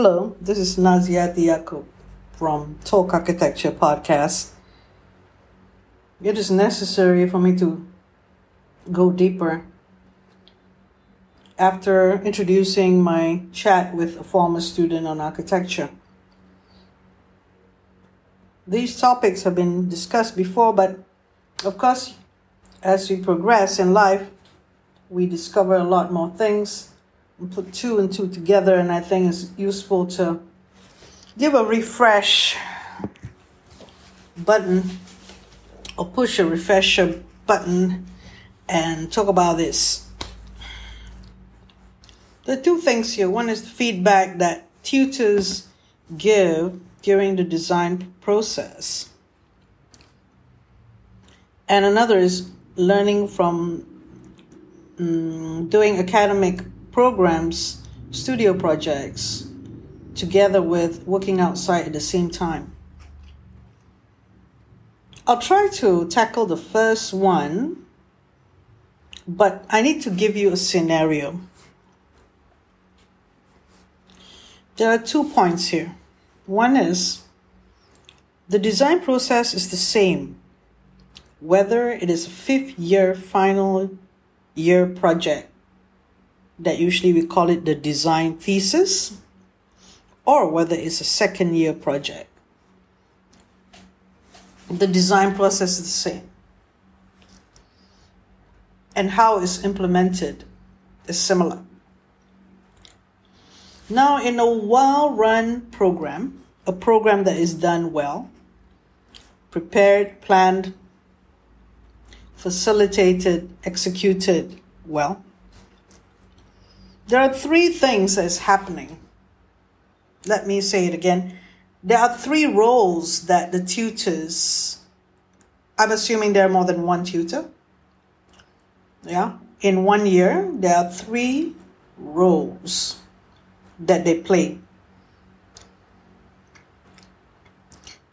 Hello, this is Naziaty Yaacob from Talk Architecture Podcast. It is necessary for me to go deeper after introducing my chat with a former student on architecture. These topics have been discussed before, but of course, as we progress in life, we discover a lot more things put two and two together, and I think it's useful to give a refresh button or push a refresher button and talk about this. There are two things here. One is the feedback that tutors give during the design process, and another is learning from um, doing academic programs, studio projects, together with working outside at the same time. I'll try to tackle the first one, but I need to give you a scenario. There are two points here. One is the design process is the same, whether it is a fifth year final year project that usually we call it the design thesis, or whether it's a second year project. The design process is the same. And how it's implemented is similar. Now, in a well run program, a program that is done well, prepared, planned, facilitated, executed well, there are three things that's happening. Let me say it again. There are three roles that the tutors, I'm assuming there are more than one tutor. Yeah. In one year, there are three roles that they play.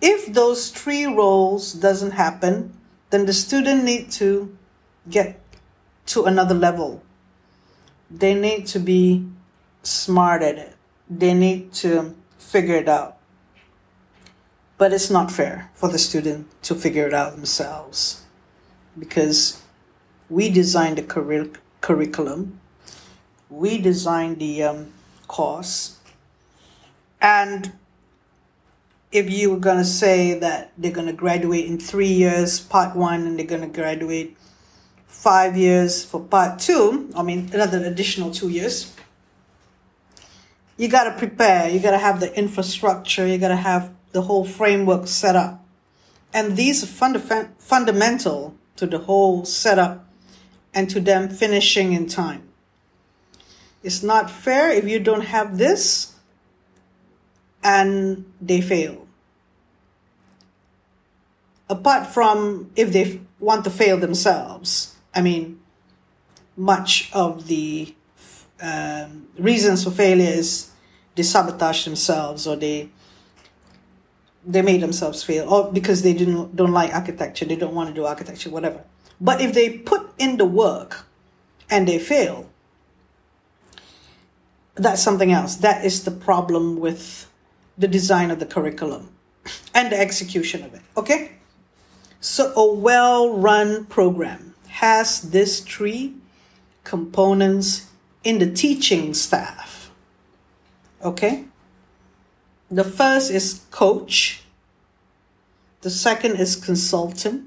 If those three roles doesn't happen, then the student need to get to another level they need to be smart at it. They need to figure it out. But it's not fair for the student to figure it out themselves because we designed the curri- curriculum, we designed the um, course, and if you were going to say that they're going to graduate in three years, part one, and they're going to graduate five years for part two, I mean, another additional two years. You got to prepare, you got to have the infrastructure, you got to have the whole framework set up. And these are funda- fundamental to the whole setup and to them finishing in time. It's not fair if you don't have this and they fail. Apart from if they want to fail themselves I mean, much of the um, reasons for failure is they sabotage themselves or they they made themselves fail or because they didn't don't like architecture they don't want to do architecture whatever. But if they put in the work and they fail that's something else. That is the problem with the design of the curriculum and the execution of it okay? So a well run program has these three components in the teaching staff. Okay? The first is coach, the second is consultant,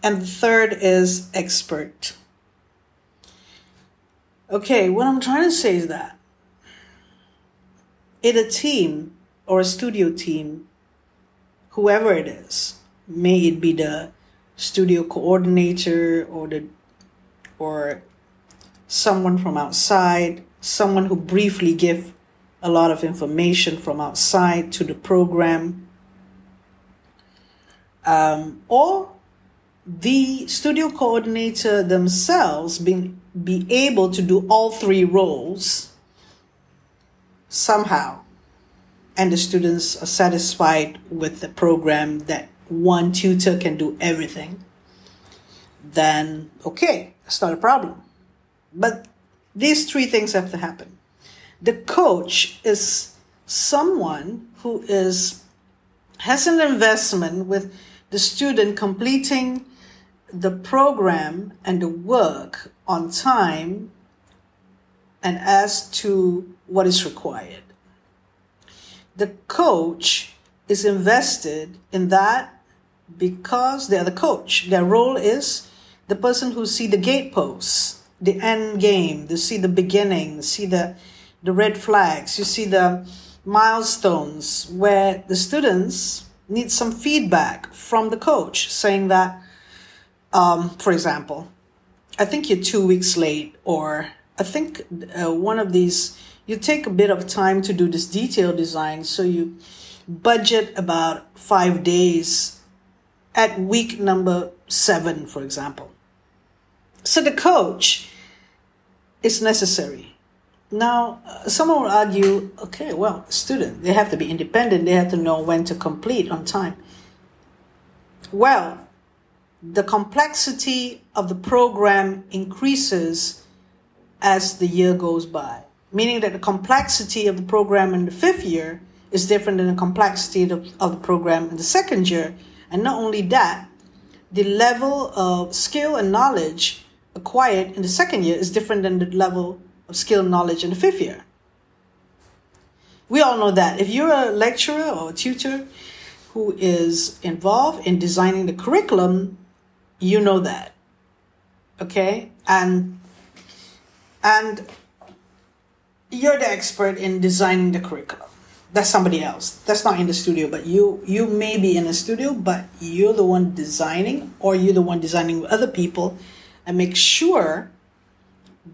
and the third is expert. Okay, what I'm trying to say is that in a team or a studio team, whoever it is, may it be the studio coordinator or the or someone from outside, someone who briefly give a lot of information from outside to the program, um, or the studio coordinator themselves being be able to do all three roles somehow. And the students are satisfied with the program that one tutor can do everything, then okay, it's not a problem. But these three things have to happen. The coach is someone who is has an investment with the student completing the program and the work on time and as to what is required. The coach is invested in that because they're the coach. Their role is the person who see the gateposts, the end game, they see the beginning, see the the red flags, you see the milestones where the students need some feedback from the coach saying that, um, for example, I think you're two weeks late, or I think uh, one of these, you take a bit of time to do this detail design, so you budget about five days at week number seven, for example. So the coach is necessary. Now, uh, someone will argue, okay, well, student, they have to be independent, they have to know when to complete on time. Well, the complexity of the program increases as the year goes by, meaning that the complexity of the program in the fifth year is different than the complexity of, of the program in the second year. And not only that, the level of skill and knowledge acquired in the second year is different than the level of skill and knowledge in the fifth year. We all know that. If you're a lecturer or a tutor who is involved in designing the curriculum, you know that. Okay? And and you're the expert in designing the curriculum. That's somebody else. That's not in the studio, but you you may be in the studio, but you're the one designing or you're the one designing with other people and make sure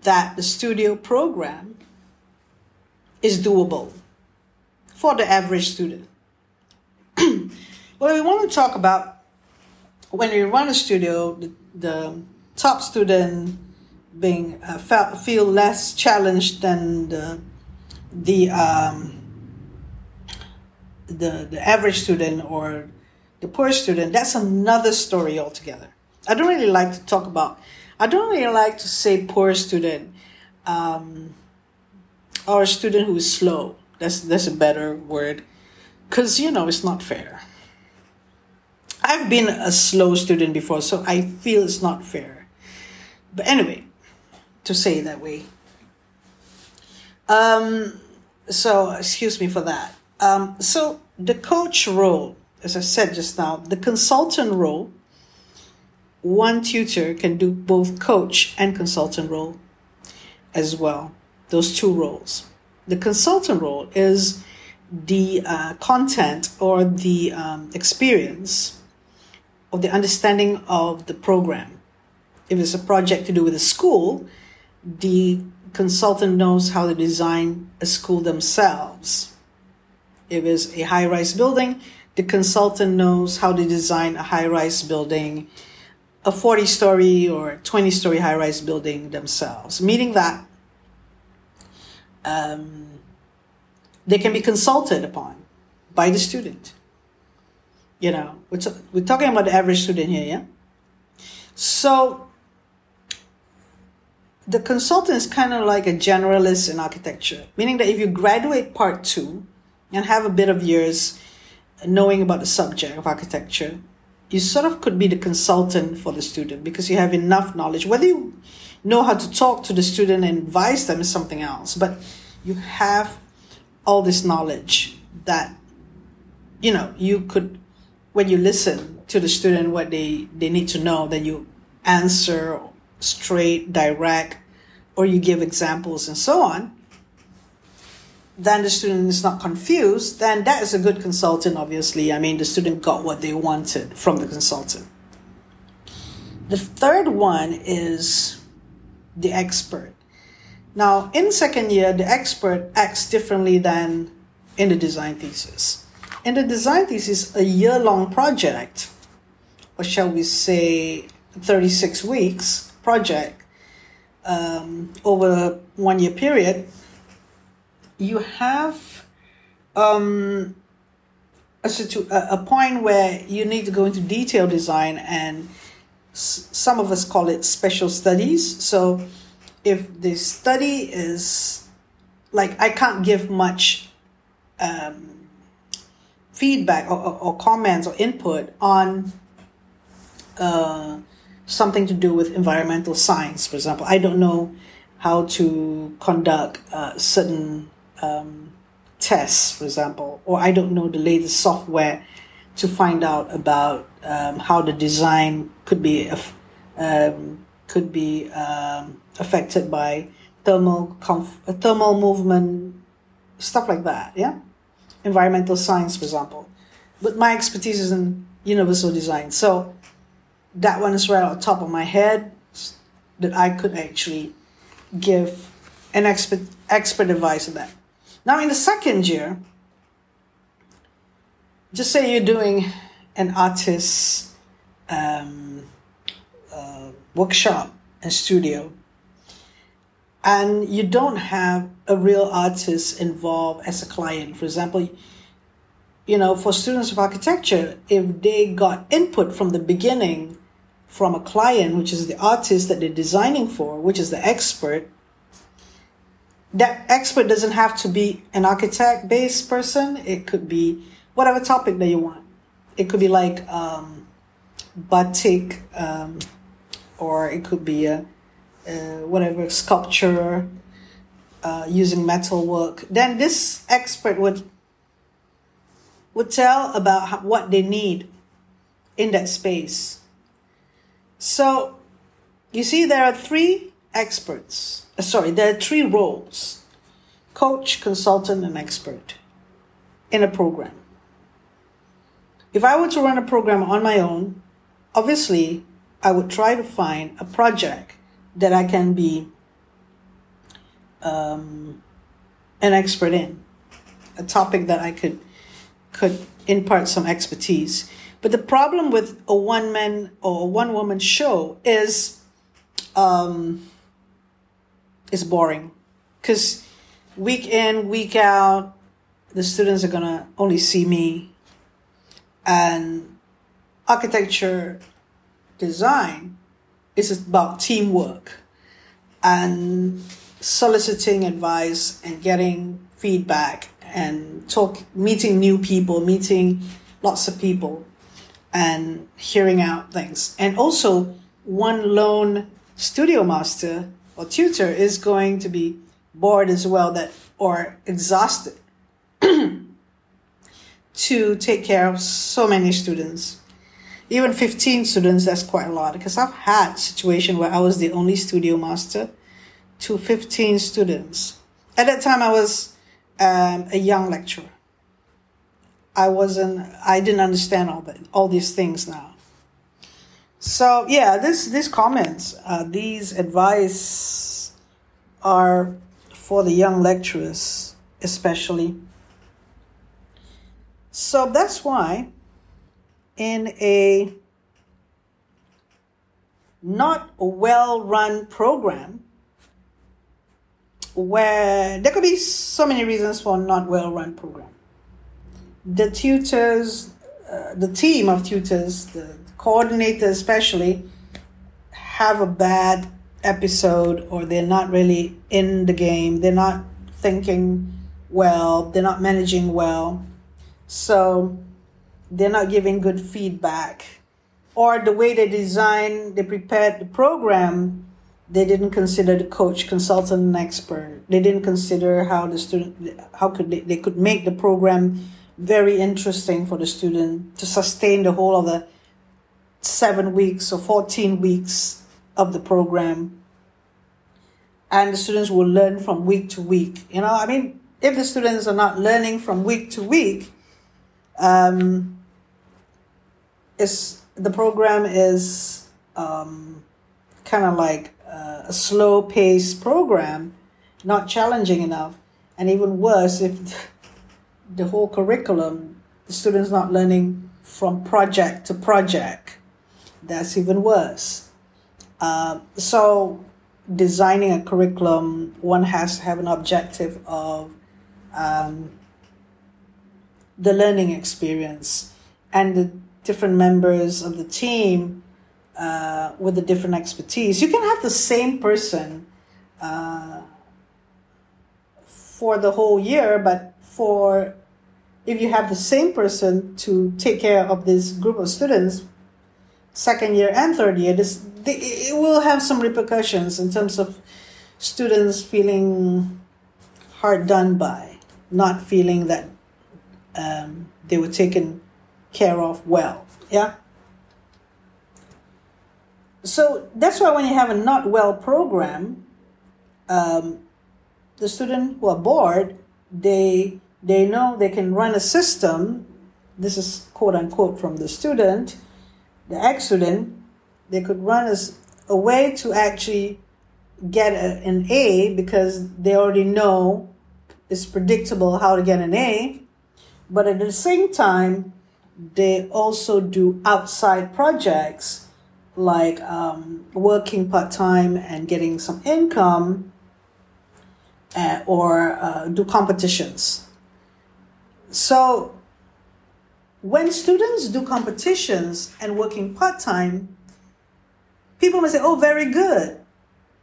that the studio program is doable for the average student. well, we want to talk about when you run a studio, the, the top student being uh, felt, feel less challenged than the the um, the the average student or the poor student. That's another story altogether. I don't really like to talk about I don't really like to say poor student um, or a student who is slow. That's that's a better word, because you know it's not fair. I've been a slow student before, so I feel it's not fair. But anyway, to say it that way. Um, so excuse me for that. Um, so the coach role, as I said just now, the consultant role one tutor can do both coach and consultant role as well, those two roles. The consultant role is the uh, content or the um, experience of the understanding of the program. If it's a project to do with a school, the consultant knows how to design a school themselves. If it's a high rise building, the consultant knows how to design a high rise building a 40 story or 20 story high rise building themselves, meaning that um, they can be consulted upon by the student. You know, we're, t- we're talking about the average student here, yeah? So the consultant is kind of like a generalist in architecture, meaning that if you graduate part two and have a bit of years knowing about the subject of architecture, you sort of could be the consultant for the student because you have enough knowledge. Whether you know how to talk to the student and advise them is something else, but you have all this knowledge that you know you could when you listen to the student what they they need to know then you answer straight direct or you give examples and so on then the student is not confused, then that is a good consultant, obviously. I mean, the student got what they wanted from the consultant. The third one is the expert. Now, in second year, the expert acts differently than in the design thesis. In the design thesis, a year long project, or shall we say 36 weeks project um, over one year period, you have um, a, situ- a point where you need to go into detail design and s- some of us call it special studies so if the study is like I can't give much um, feedback or, or, or, comments or input on uh, something to do with environmental science, for example. I don't know how to conduct uh, certain um, tests, for example, or I don't know the latest software to find out about um, how the design could be um, could be um, affected by thermal conf- thermal movement, stuff like that. Yeah, environmental science, for example. But my expertise is in universal design, so that one is right on top of my head that I could actually give an expert expert advice on that. Now, in the second year, just say you're doing an artist um, uh, workshop and studio, and you don't have a real artist involved as a client. For example, you know, for students of architecture, if they got input from the beginning from a client, which is the artist that they're designing for, which is the expert, that expert doesn't have to be an architect based person. It could be whatever topic that you want. It could be like um, batik, um, or it could be a, a whatever sculpture uh, using metal work. Then this expert would would tell about how, what they need in that space. So you see, there are three experts uh, sorry, there are three roles coach, consultant, and expert in a program. If I were to run a program on my own, obviously I would try to find a project that I can be um, an expert in, a topic that I could could impart some expertise. But the problem with a one man or one woman show is um, is boring. Because week in week out the students are gonna only see me and architecture design is about teamwork and soliciting advice and getting feedback and talk meeting new people meeting lots of people and hearing out things. And also one lone studio master or tutor is going to be bored as well that or exhausted to take care of so many students. Even 15 students that's quite a lot because i've had situation where i was the only studio master to 15 students. At that time i was um, a young lecturer. I wasn't i didn't understand all that all these things now so yeah, this these comments, uh, these advice are for the young lecturers, especially. So that's why, in a not well-run program, where there could be so many reasons for not well-run program. The tutors, uh, the team of tutors, the coordinator especially have a bad episode or they're not really in the game, they're not thinking well, they're not managing well. So they're not giving good feedback. Or the way they design, they prepared the program, they didn't consider the coach, consultant, and expert. They didn't consider how the student, how could they, they could make the program very interesting for the student to sustain the whole of the seven weeks or 14 weeks of the program. And the students will learn from week to week. You know, I mean, if the students are not learning from week to week, um, it's, the program is um, kind of like a slow paced program, not challenging enough. And even worse, if the whole curriculum, the students not learning from project to project that's even worse. Uh, so, designing a curriculum, one has to have an objective of um, the learning experience and the different members of the team uh, with the different expertise. You can have the same person uh, for the whole year, but for if you have the same person to take care of this group of students, second year and third year, this it will have some repercussions in terms of students feeling hard done by, not feeling that um, they were taken care of well. Yeah. So that's why when you have a not well program, um, the student who are bored, they they know they can run a system. This is quote unquote from the student, the accident. They could run as a way to actually get a, an A because they already know it's predictable how to get an A. But at the same time, they also do outside projects like um, working part time and getting some income uh, or uh, do competitions. So, when students do competitions and working part time, people may say, Oh, very good.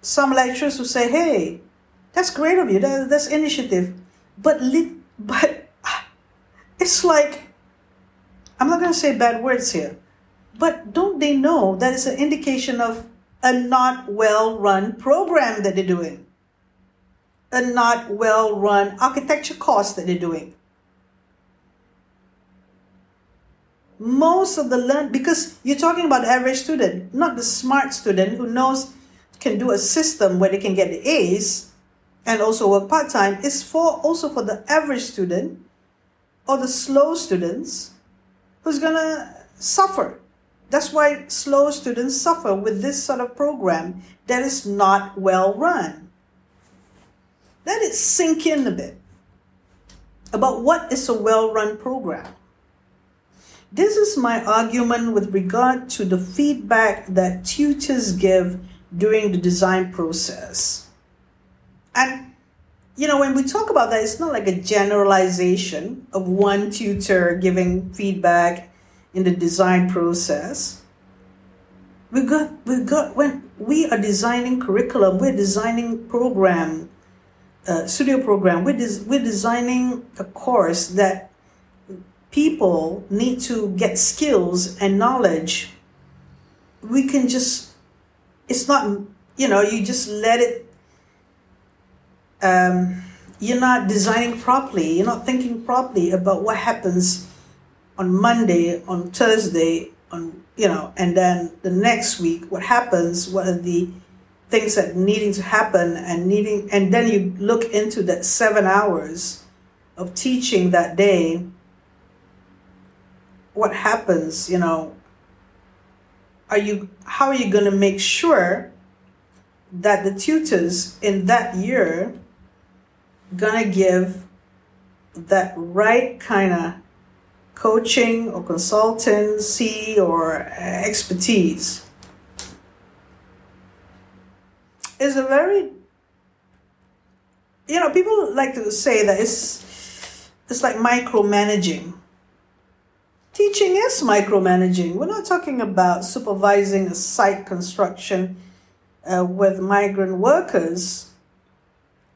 Some lecturers will say, Hey, that's great of you, that, that's initiative. But, li- but it's like, I'm not going to say bad words here, but don't they know that it's an indication of a not well run program that they're doing? A not well run architecture course that they're doing. Most of the learn because you're talking about average student, not the smart student who knows can do a system where they can get the A's and also work part time. is for also for the average student or the slow students who's gonna suffer. That's why slow students suffer with this sort of program that is not well run. Let it sink in a bit about what is a well run program. This is my argument with regard to the feedback that tutors give during the design process. And you know, when we talk about that, it's not like a generalization of one tutor giving feedback in the design process. We got, we got, when we are designing curriculum, we're designing program, uh, studio program, we're, des- we're designing a course that people need to get skills and knowledge. We can just, it's not, you know, you just let it um, you're not designing properly, you're not thinking properly about what happens on Monday, on Thursday, on you know, and then the next week, what happens, what are the things that needing to happen and needing and then you look into that seven hours of teaching that day what happens you know are you how are you going to make sure that the tutors in that year gonna give that right kind of coaching or consultancy or expertise? Is a very you know people like to say that it's it's like micromanaging teaching is micromanaging we're not talking about supervising a site construction uh, with migrant workers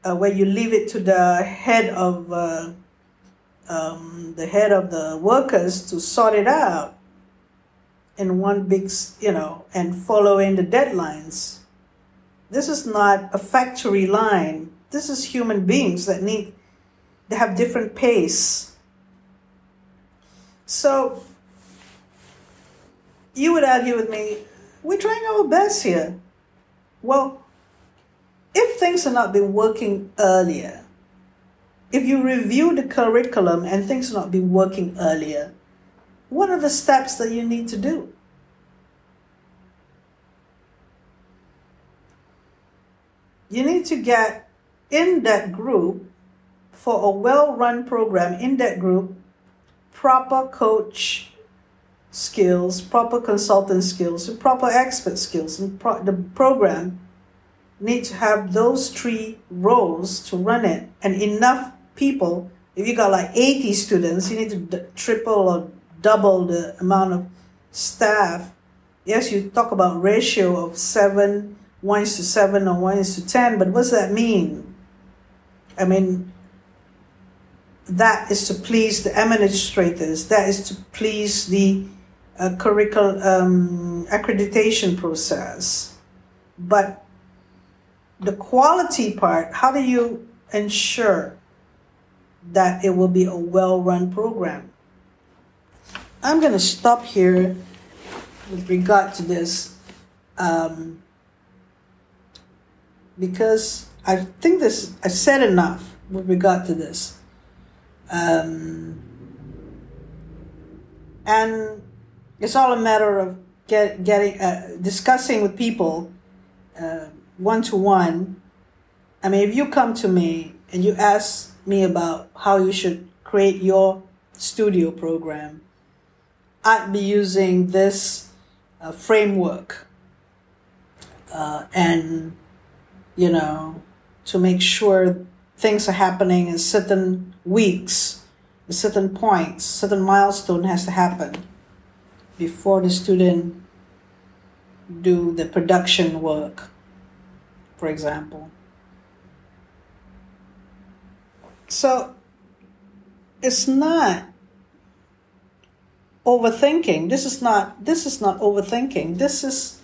uh, where you leave it to the head of uh, um, the head of the workers to sort it out in one big, you know, and following the deadlines. This is not a factory line. This is human beings that need, they have different pace. So, you would argue with me, we're trying our best here. Well, if things have not been working earlier, if you review the curriculum and things have not been working earlier, what are the steps that you need to do? You need to get in that group for a well run program in that group proper coach skills, proper consultant skills, and proper expert skills, and pro- the program need to have those three roles to run it. And enough people if you got like 80 students you need to d- triple or double the amount of staff. Yes you talk about ratio of 7 1 is to 7 or 1 is to 10 but what does that mean? I mean that is to please the administrators, that is to please the uh, curriculum um, accreditation process. But the quality part, how do you ensure that it will be a well run program? I'm going to stop here with regard to this um, because I think this, I said enough with regard to this. Um, and it's all a matter of get, getting uh, discussing with people one to one. I mean, if you come to me and you ask me about how you should create your studio program, I'd be using this uh, framework uh, and you know to make sure things are happening in certain weeks, certain points, certain milestone has to happen before the student do the production work, for example. So it's not overthinking. This is not this is not overthinking. This is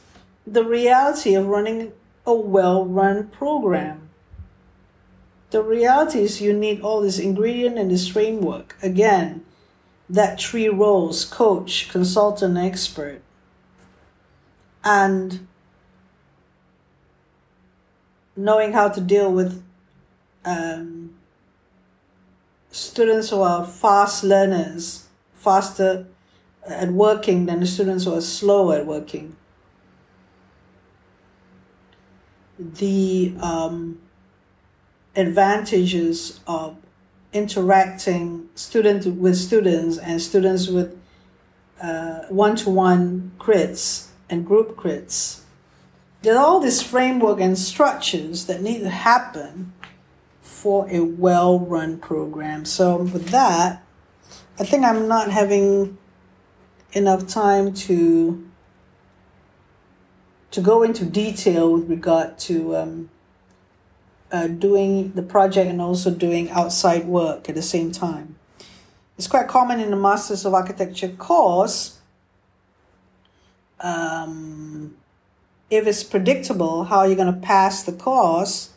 the reality of running a well-run program. The reality is you need all this ingredient and this framework. Again, that three roles coach, consultant, expert. And knowing how to deal with um, students who are fast learners, faster at working than the students who are slow at working. The um, advantages of interacting student with students and students with one to one crits and group crits. There are all these framework and structures that need to happen for a well run program. So, with that, I think I'm not having enough time to to go into detail with regard to um, uh, doing the project and also doing outside work at the same time. It's quite common in the Masters of Architecture course. Um, if it's predictable how you're going to pass the course,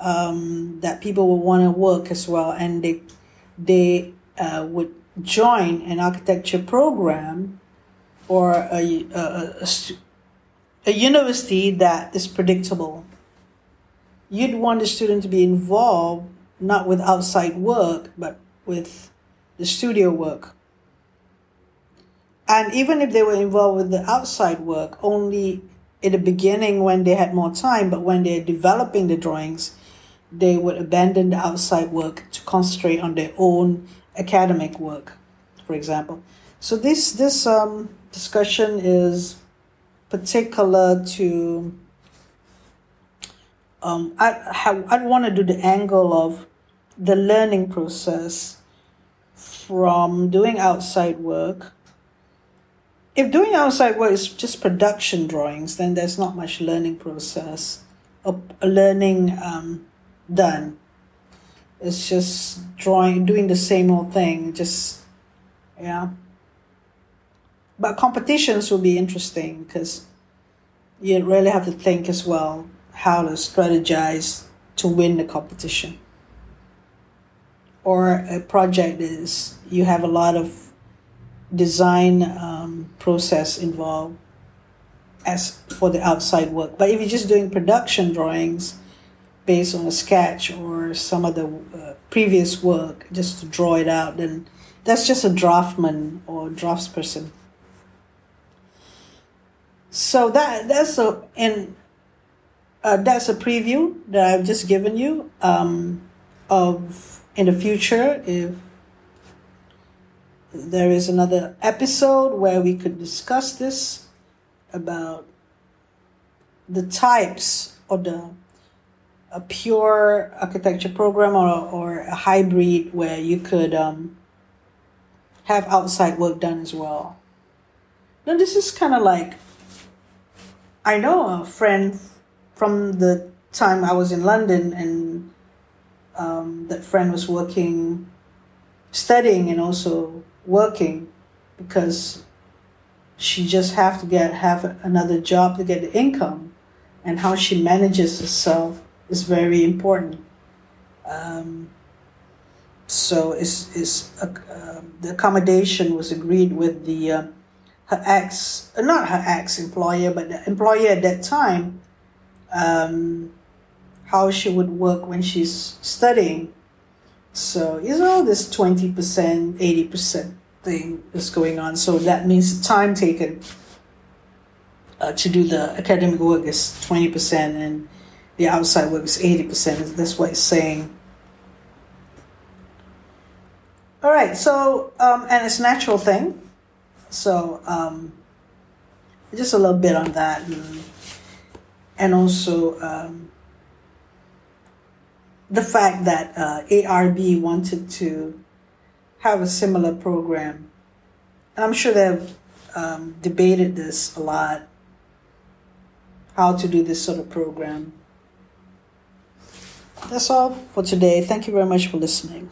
um, that people will want to work as well, and they they uh, would join an architecture program or a, a, a, a university that is predictable you'd want the student to be involved not with outside work but with the studio work. And even if they were involved with the outside work only in the beginning when they had more time but when they're developing the drawings they would abandon the outside work to concentrate on their own academic work for example. So this this um, discussion is particular to um, I I'd want to do the angle of the learning process from doing outside work. If doing outside work is just production drawings, then there's not much learning process or learning um, done. It's just drawing, doing the same old thing, just, yeah. But competitions will be interesting because you really have to think as well how to strategize to win the competition. Or a project is you have a lot of design um, process involved as for the outside work. But if you're just doing production drawings based on a sketch or some of the uh, previous work just to draw it out, then that's just a draftman or draftsperson. So that that's a in uh, that's a preview that I've just given you um, of in the future if there is another episode where we could discuss this about the types of the a pure architecture program or, or a hybrid where you could um, have outside work done as well. Now this is kind of like I know a friend from the time I was in London and um, that friend was working studying and also working because she just have to get have another job to get the income and how she manages herself is very important. Um, so is is uh, um, the accommodation was agreed with the uh, her ex uh, not her ex employer but the employer at that time um, how she would work when she's studying. So you know this 20% 80% thing is going on. So that means the time taken uh, to do the academic work is 20% and the outside work is 80% that's what it's saying. All right, so um, and it's natural thing. So um, just a little bit on that, and, and also um, the fact that uh, ARB wanted to have a similar program. And I'm sure they've um, debated this a lot. How to do this sort of program. That's all for today. Thank you very much for listening.